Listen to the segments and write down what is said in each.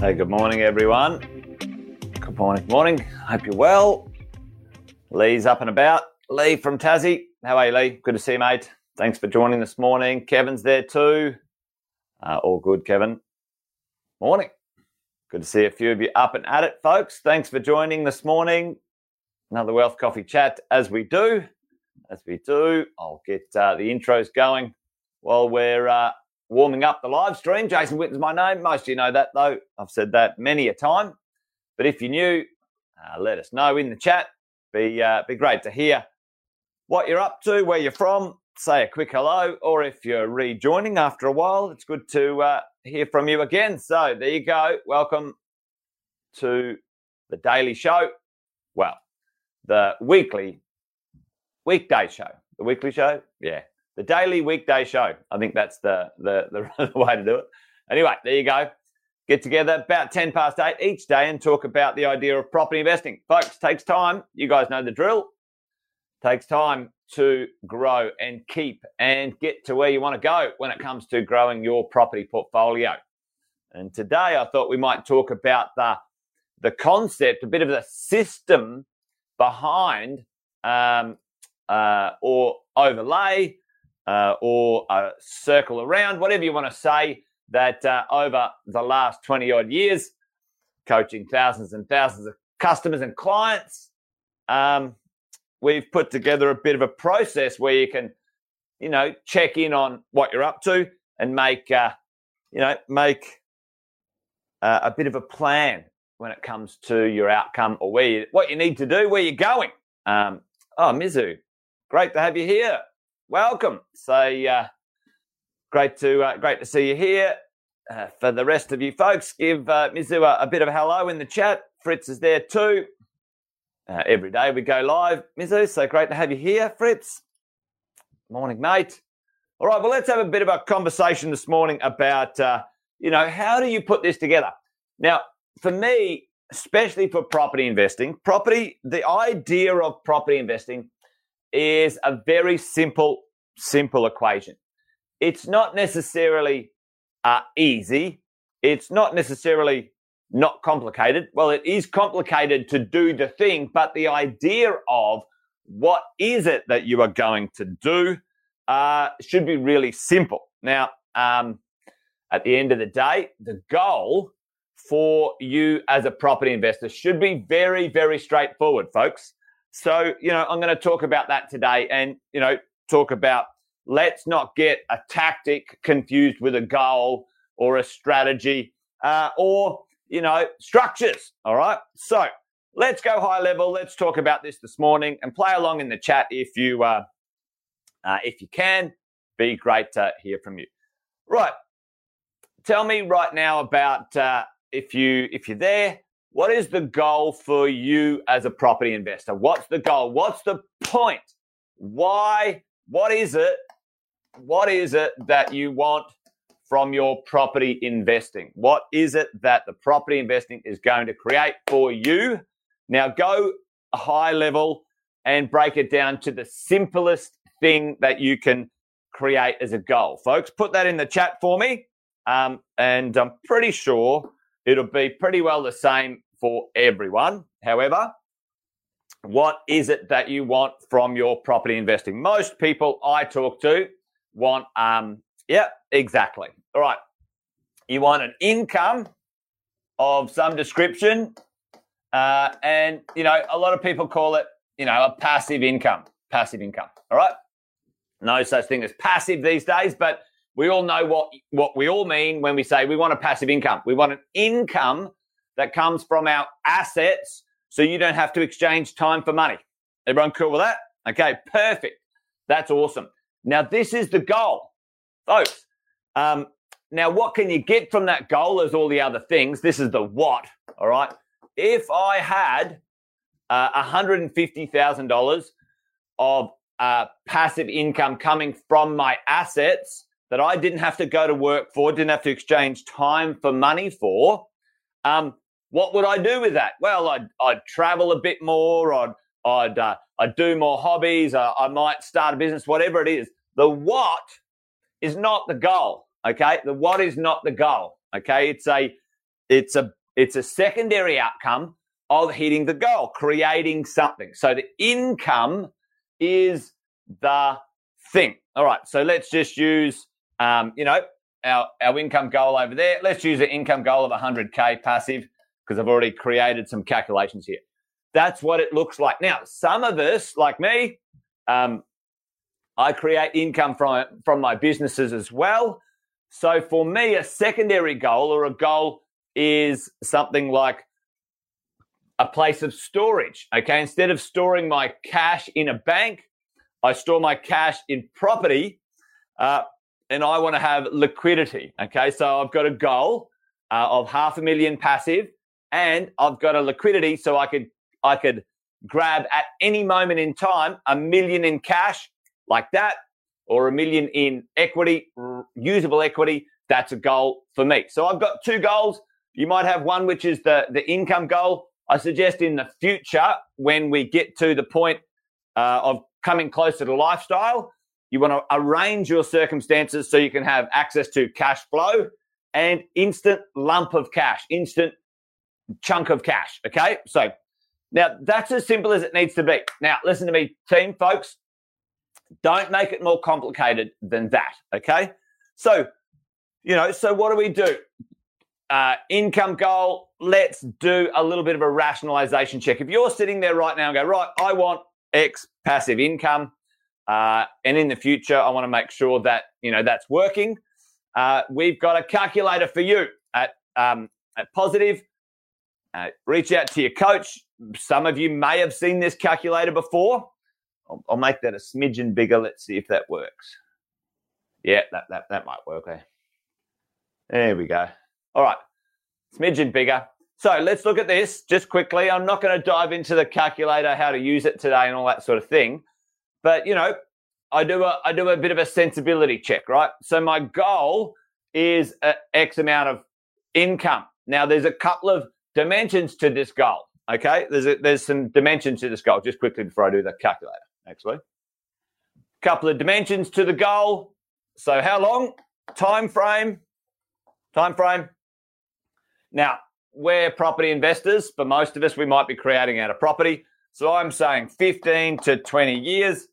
Hey, good morning, everyone. Good morning, morning. Hope you're well. Lee's up and about. Lee from Tassie. How are you, Lee? Good to see you, mate. Thanks for joining this morning. Kevin's there too. Uh, all good, Kevin. Morning. Good to see a few of you up and at it, folks. Thanks for joining this morning. Another Wealth Coffee chat as we do. As we do, I'll get uh, the intros going while we're uh, warming up the live stream. Jason Whitton's my name. Most of you know that, though. I've said that many a time. But if you're new, uh, let us know in the chat. Be uh, be great to hear what you're up to, where you're from. Say a quick hello, or if you're rejoining after a while, it's good to uh, hear from you again. So there you go. Welcome to the daily show. Well, the weekly weekday show. The weekly show, yeah, the daily weekday show. I think that's the, the, the, way to do it. Anyway, there you go. Get together about 10 past 8 each day and talk about the idea of property investing. Folks, takes time. You guys know the drill. Takes time to grow and keep and get to where you want to go when it comes to growing your property portfolio. And today I thought we might talk about the, the concept, a bit of the system behind um, uh, or overlay uh, or a circle around, whatever you want to say, that uh, over the last 20 odd years, coaching thousands and thousands of customers and clients, um, we've put together a bit of a process where you can, you know, check in on what you're up to and make, uh, you know, make uh, a bit of a plan when it comes to your outcome or where you, what you need to do, where you're going. Um, oh, Mizu, great to have you here welcome. So uh, great to uh, great to see you here. Uh, for the rest of you folks, give uh, Mizu a, bit of a hello in the chat. Fritz is there too. Uh, every day we go live, Mizu. So great to have you here, Fritz. Morning, mate. All right, well, let's have a bit of a conversation this morning about, uh, you know, how do you put this together? Now, for me, especially for property investing, property, the idea of property investing is a very simple, simple equation. It's not necessarily uh, easy. It's not necessarily not complicated. Well, it is complicated to do the thing, but the idea of what is it that you are going to do uh, should be really simple. Now, um, at the end of the day, the goal for you as a property investor should be very, very straightforward, folks. So, you know, I'm going to talk about that today and, you know, talk about let's not get a tactic confused with a goal or a strategy uh, or, you know, structures. All right. So let's go high level. Let's talk about this this morning and play along in the chat if you, uh, uh, if you can. Be great to hear from you. Right. Tell me right now about uh, if you if you're there what is the goal for you as a property investor? What's the goal? What's the point? Why? What is it? What is it that you want from your property investing? What is it that the property investing is going to create for you? Now go high level and break it down to the simplest thing that you can create as a goal. Folks, put that in the chat for me. Um, and I'm pretty sure It'll be pretty well the same for everyone. However, what is it that you want from your property investing? Most people I talk to want, um, yeah, exactly. All right. You want an income of some description. Uh, and, you know, a lot of people call it, you know, a passive income. Passive income. All right. No such thing as passive these days, but we all know what, what we all mean when we say we want a passive income. We want an income that comes from our assets so you don't have to exchange time for money. Everyone cool with that? Okay, perfect. That's awesome. Now, this is the goal, folks. Um, now, what can you get from that goal as all the other things? This is the what, all right? If I had uh, $150,000 of uh, passive income coming from my assets, that I didn't have to go to work for, didn't have to exchange time for money for, um, what would I do with that? Well, I'd, I'd travel a bit more, I'd, I'd, uh, I'd do more hobbies, uh, I might start a business, whatever it is. The what is not the goal, okay? The what is not the goal, okay? It's a, it's a it's a secondary outcome of hitting the goal, creating something. So the income is the thing. All right. So let's just use, um, you know, our, our income goal over there. Let's use an income goal of 100K passive because I've already created some calculations here. That's what it looks like. Now, some of us, like me, um, I create income from, from my businesses as well. So for me, a secondary goal or a goal is something like a place of storage. Okay. Instead of storing my cash in a bank, I store my cash in property. Uh, and I want to have liquidity. Okay. So I've got a goal uh, of half a million passive and I've got a liquidity so I could, I could grab at any moment in time a million in cash like that or a million in equity, usable equity. That's a goal for me. So I've got two goals. You might have one, which is the, the income goal I suggest in the future, when we get to the point uh, of coming closer to lifestyle, you want to arrange your circumstances so you can have access to cash flow and instant lump of cash, instant chunk of cash. Okay. So now that's as simple as it needs to be. Now, listen to me, team folks. Don't make it more complicated than that. Okay. So, you know, so what do we do? Uh, income goal, let's do a little bit of a rationalization check. If you're sitting there right now and go, right, I want X passive income, uh, and in the future, I want to make sure that, you know, that's working. Uh, we've got a calculator for you at, um, at Positive. Uh, reach out to your coach. Some of you may have seen this calculator before. I'll, I'll make that a smidgen bigger. Let's see if that works. Yeah, that, that, that might work there. There we go. All right, smidgen bigger. So let's look at this just quickly. I'm not going to dive into the calculator, how to use it today, and all that sort of thing. But you know, I do a I do a bit of a sensibility check, right? So my goal is X amount of income. Now there's a couple of dimensions to this goal. Okay, there's a, there's some dimensions to this goal. Just quickly before I do the calculator, actually, couple of dimensions to the goal. So how long? Time frame. Time frame. Now, we're property investors. For most of us, we might be creating out a property. So I'm saying 15 to 20 years.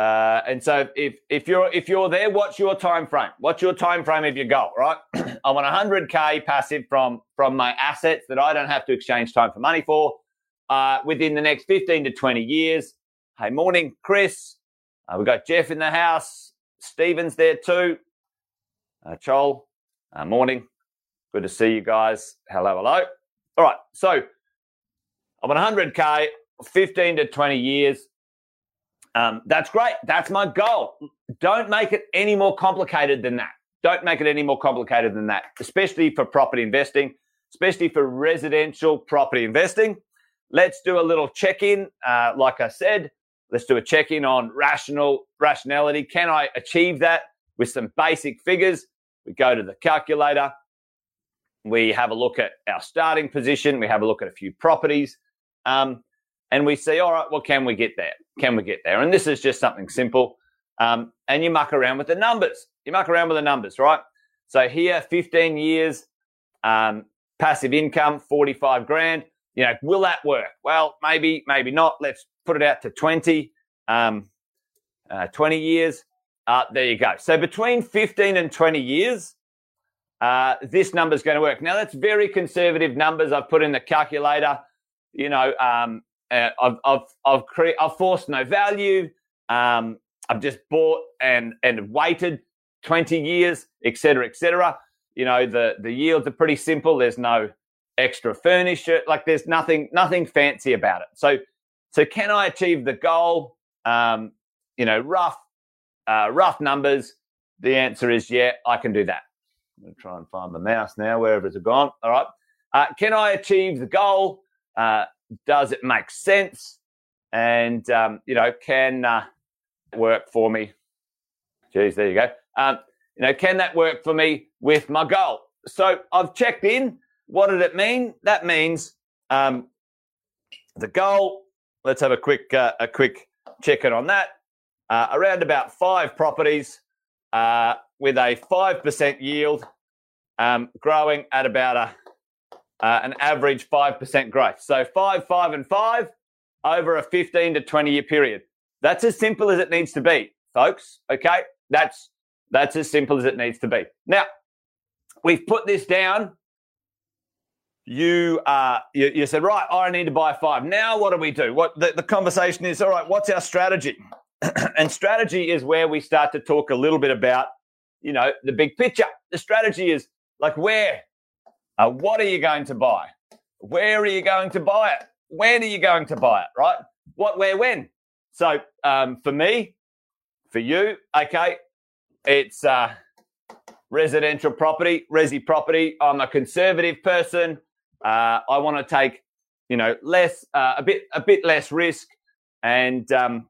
Uh, and so if if you're if you're there, what's your time frame? What's your time frame of your goal? Right, I want 100k passive from from my assets that I don't have to exchange time for money for uh, within the next 15 to 20 years. Hey, morning, Chris. Uh, we've got Jeff in the house. Stephen's there too. Uh, Chol, uh, morning. Good to see you guys. Hello, hello. All right. So I'm on 100K, 15 to 20 years. Um, that's great. That's my goal. Don't make it any more complicated than that. Don't make it any more complicated than that, especially for property investing, especially for residential property investing. Let's do a little check in. Uh, like I said, let's do a check in on rational rationality. Can I achieve that with some basic figures? We go to the calculator. We have a look at our starting position. We have a look at a few properties. Um, and we see, all right, well, can we get there? Can we get there? And this is just something simple. Um, and you muck around with the numbers. You muck around with the numbers, right? So here, 15 years, um, passive income, 45 grand. You know, will that work? Well, maybe, maybe not. Let's put it out to 20, um, uh, 20 years. Uh, there you go. So between 15 and 20 years, uh, this number is going to work. Now, that's very conservative numbers I've put in the calculator. You know, um, uh, I've, I've, I've, cre- I've forced no value. Um, I've just bought and, and waited 20 years, etc., etc. You know, the, the yields are pretty simple. There's no extra furniture. Like there's nothing, nothing fancy about it. So, so can I achieve the goal? Um, you know, rough, uh, rough numbers. The answer is yeah, I can do that. I'm to try and find my mouse now, wherever it's gone. All right. Uh, can I achieve the goal? Uh, does it make sense? And, um, you know, can uh, work for me? Geez, there you go. Um, you know, can that work for me with my goal? So I've checked in. What did it mean? That means um, the goal. Let's have a quick uh, a quick check in on that. Uh, around about five properties uh, with a 5% yield um, growing at about a uh, an average 5% growth. So 5, 5, and 5 over a 15 to 20 year period. That's as simple as it needs to be, folks. Okay. That's, that's as simple as it needs to be. Now, we've put this down. You, uh, you, you said, right, I need to buy five. Now, what do we do? What the, the conversation is, all right, what's our strategy? and strategy is where we start to talk a little bit about, you know, the big picture. The strategy is like where, uh, what are you going to buy? Where are you going to buy it? When are you going to buy it? Right? What, where, when? So um, for me, for you, okay, it's uh, residential property, resi property. I'm a conservative person. Uh, I want to take, you know, less, uh, a bit, a bit less risk, and um,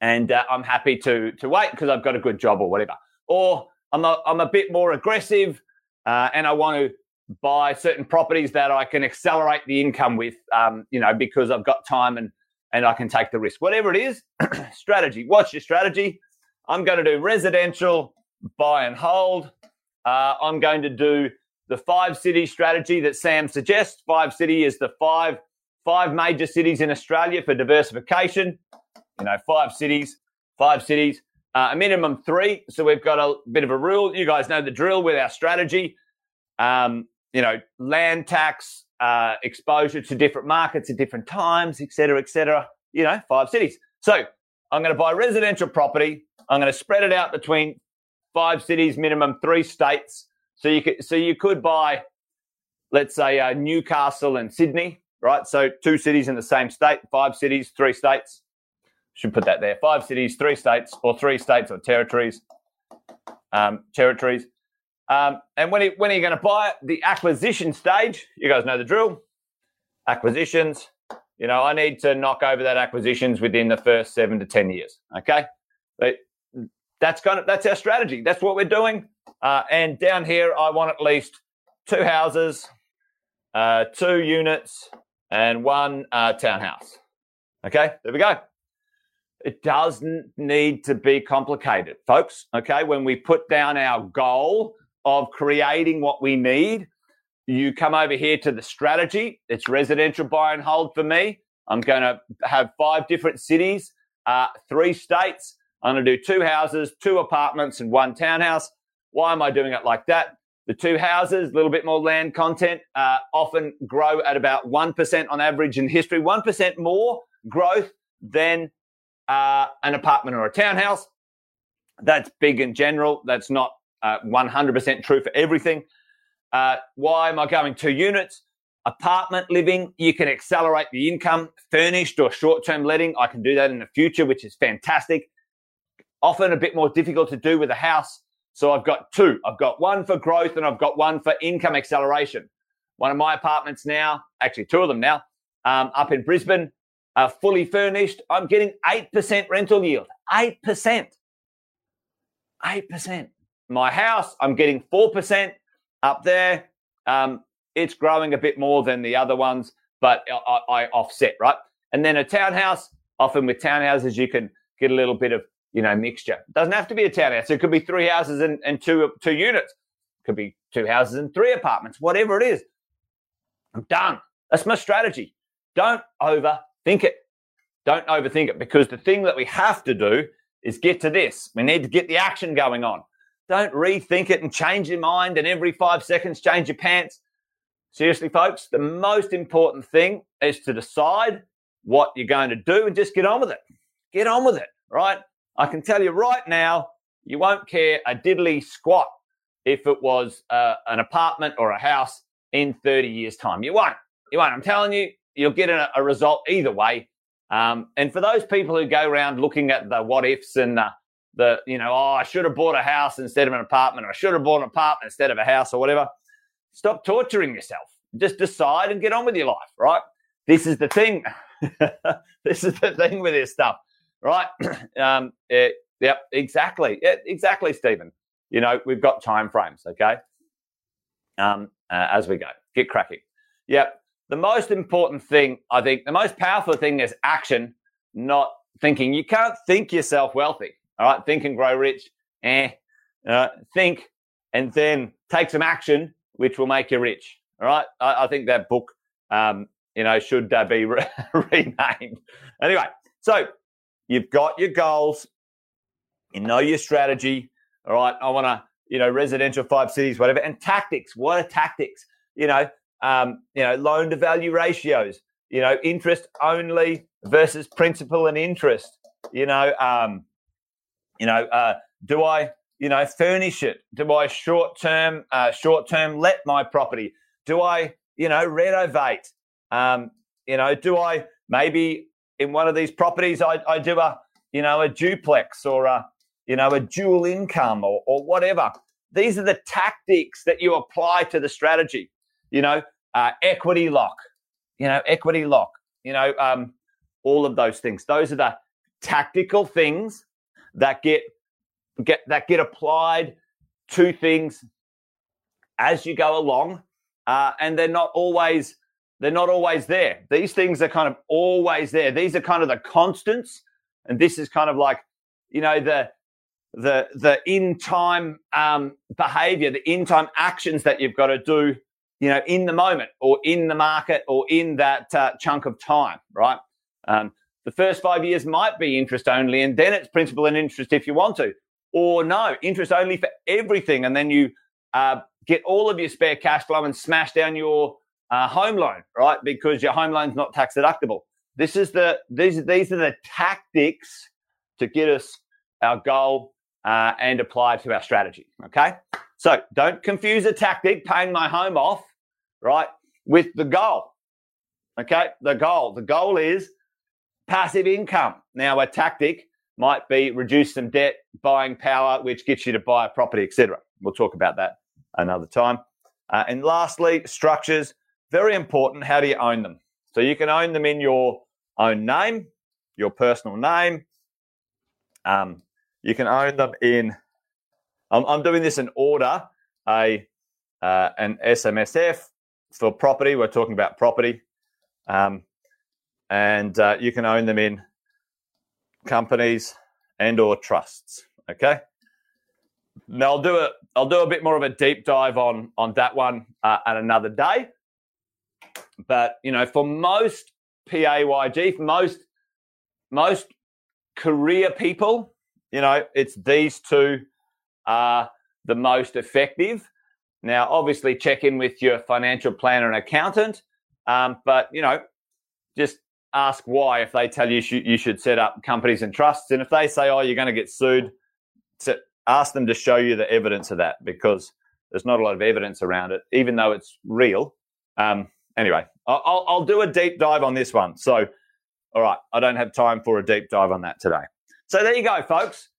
and uh, I'm happy to to wait because I've got a good job or whatever. Or I'm a, I'm a bit more aggressive, uh, and I want to buy certain properties that I can accelerate the income with, um, you know, because I've got time and and I can take the risk. Whatever it is, strategy. What's your strategy? I'm going to do residential, buy and hold. Uh, I'm going to do the five city strategy that Sam suggests. Five city is the five five major cities in Australia for diversification. You know, five cities, five cities, uh, a minimum three. So we've got a bit of a rule. You guys know the drill with our strategy. Um, you know, land tax, uh, exposure to different markets at different times, et cetera, et cetera. You know, five cities. So I'm going to buy residential property. I'm going to spread it out between five cities, minimum three states. So you could, so you could buy, let's say, uh, Newcastle and Sydney, right? So two cities in the same state, five cities, three states. Should put that there. Five cities, three states, or three states or territories. Um, territories. Um, and when, when are you going to buy it? The acquisition stage, you guys know the drill. Acquisitions, you know, I need to knock over that acquisitions within the first seven to 10 years. Okay. But that's kind of, that's our strategy. That's what we're doing. Uh, and down here, I want at least two houses, uh, two units, and one uh, townhouse. Okay. There we go. It doesn't need to be complicated, folks. Okay. When we put down our goal, of creating what we need. You come over here to the strategy. It's residential buy and hold for me. I'm going to have five different cities, uh, three states. I'm going to do two houses, two apartments, and one townhouse. Why am I doing it like that? The two houses, a little bit more land content, uh, often grow at about 1% on average in history, 1% more growth than uh, an apartment or a townhouse. That's big in general. That's not uh, 100% true for everything. Uh, why am I going two units? Apartment living, you can accelerate the income. Furnished or short term letting, I can do that in the future, which is fantastic. Often a bit more difficult to do with a house. So I've got two. I've got one for growth and I've got one for income acceleration. One of my apartments now, actually two of them now, um, up in Brisbane, uh, fully furnished. I'm getting 8% rental yield. 8%. 8% my house, I'm getting 4% up there. Um, it's growing a bit more than the other ones, but I, I, offset, right? And then a townhouse, often with townhouses, you can get a little bit of, you know, mixture. It doesn't have to be a townhouse. It could be three houses and, and two, two units. It could be two houses and three apartments, whatever it is. I'm done. That's my strategy. Don't overthink it. Don't overthink it because the thing that we have to do is get to this. We need to get the action going on. Don't rethink it and change your mind and every five seconds change your pants. Seriously, folks, the most important thing is to decide what you're going to do and just get on with it. Get on with it, right? I can tell you right now, you won't care a diddly squat if it was uh, an apartment or a house in 30 years' time. You won't. You won't. I'm telling you, you'll get a, a result either way. Um, and for those people who go around looking at the what ifs and the the, you know, oh, I should have bought a house instead of an apartment, I should have bought an apartment instead of a house, or whatever. Stop torturing yourself. Just decide and get on with your life, right? This is the thing. this is the thing with this stuff, right? um, it, yep, exactly. Exactly, Stephen. You know, we've got time frames, okay? Um, uh, as we go, get cracking. Yep. The most important thing, I think, the most powerful thing is action, not thinking. You can't think yourself wealthy. All right, think and grow rich. Eh. Uh, think and then take some action, which will make you rich. All right. I, I think that book, um, you know, should uh, be re- renamed. Anyway, so you've got your goals, you know your strategy. All right. I want to, you know, residential five cities, whatever, and tactics. What are tactics? You know, um, you know, loan to value ratios. You know, interest only versus principal and interest. You know, um, you know, uh, do I, you know, furnish it? Do I short term, uh, short term let my property? Do I, you know, renovate? Um, you know, do I maybe in one of these properties I, I do a, you know, a duplex or a, you know, a dual income or, or whatever. These are the tactics that you apply to the strategy. You know, uh, equity lock, you know, equity lock, you know, um, all of those things. Those are the tactical things that get get that get applied to things as you go along, uh, and they're not always they're not always there. These things are kind of always there. These are kind of the constants, and this is kind of like you know the the the in time um, behavior, the in time actions that you've got to do, you know, in the moment or in the market or in that uh, chunk of time, right? Um, the first five years might be interest only, and then it's principal and interest if you want to or no, interest only for everything. And then you uh, get all of your spare cash flow and smash down your uh, home loan, right? Because your home loan's not tax deductible. This is the these these are the tactics to get us our goal uh, and apply to our strategy. Okay, so don't confuse a tactic, paying my home off, right, with the goal. Okay, the goal. The goal is passive income. Now, a tactic might be reduce some debt, buying power, which gets you to buy a property, etc. We'll talk about that another time. Uh, and lastly, structures, very important. How do you own them? So you can own them in your own name, your personal name. Um, you can own them in. I'm, I'm doing this in order. A uh, an SMSF for property. We're talking about property, um, and uh, you can own them in companies and or trusts. Okay. Now I'll do a I'll do a bit more of a deep dive on on that one uh, at another day. But you know, for most PAYG, for most most career people, you know, it's these two are the most effective. Now, obviously, check in with your financial planner and accountant, um, but you know, just ask why if they tell you you should set up companies and trusts. And if they say, oh, you're going to get sued, to ask them to show you the evidence of that because there's not a lot of evidence around it, even though it's real. Um, anyway, I'll, I'll do a deep dive on this one. So, all right, I don't have time for a deep dive on that today. So there you go, folks.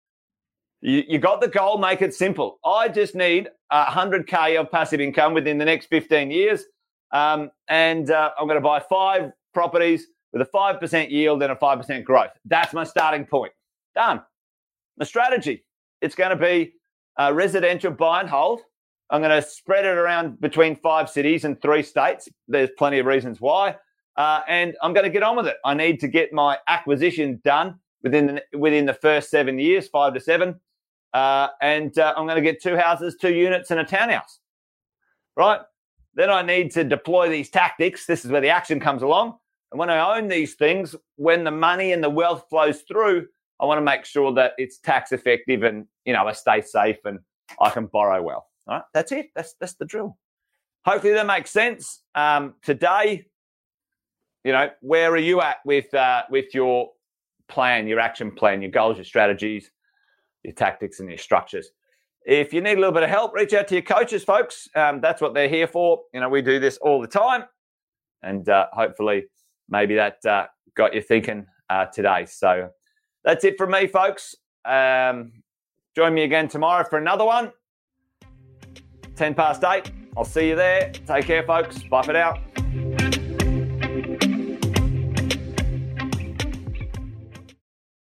You, you got the goal, make it simple. I just need 100K of passive income within the next 15 years. Um, and uh, I'm going to buy five properties with a 5% yield and a 5% growth. That's my starting point. Done. My strategy, it's going to be a residential buy and hold. I'm going to spread it around between five cities and three states. There's plenty of reasons why. Uh, and I'm going to get on with it. I need to get my acquisition done within the, within the first seven years, five to seven. Uh, and uh, I'm going to get two houses, two units, and a townhouse. Right? Then I need to deploy these tactics. This is where the action comes along. And when I own these things, when the money and the wealth flows through, I want to make sure that it's tax effective and, you know, I stay safe and I can borrow well. All right. That's it. That's, that's the drill. Hopefully that makes sense. Um, today, you know, where are you at with, uh, with your plan, your action plan, your goals, your strategies, your tactics and your structures? If you need a little bit of help, reach out to your coaches, folks. Um, that's what they're here for. You know, we do this all the time. And uh, hopefully, maybe that uh, got you thinking uh, today. So that's it from me, folks. Um, join me again tomorrow for another one. 10 past 8. I'll see you there. Take care, folks. Bye for now.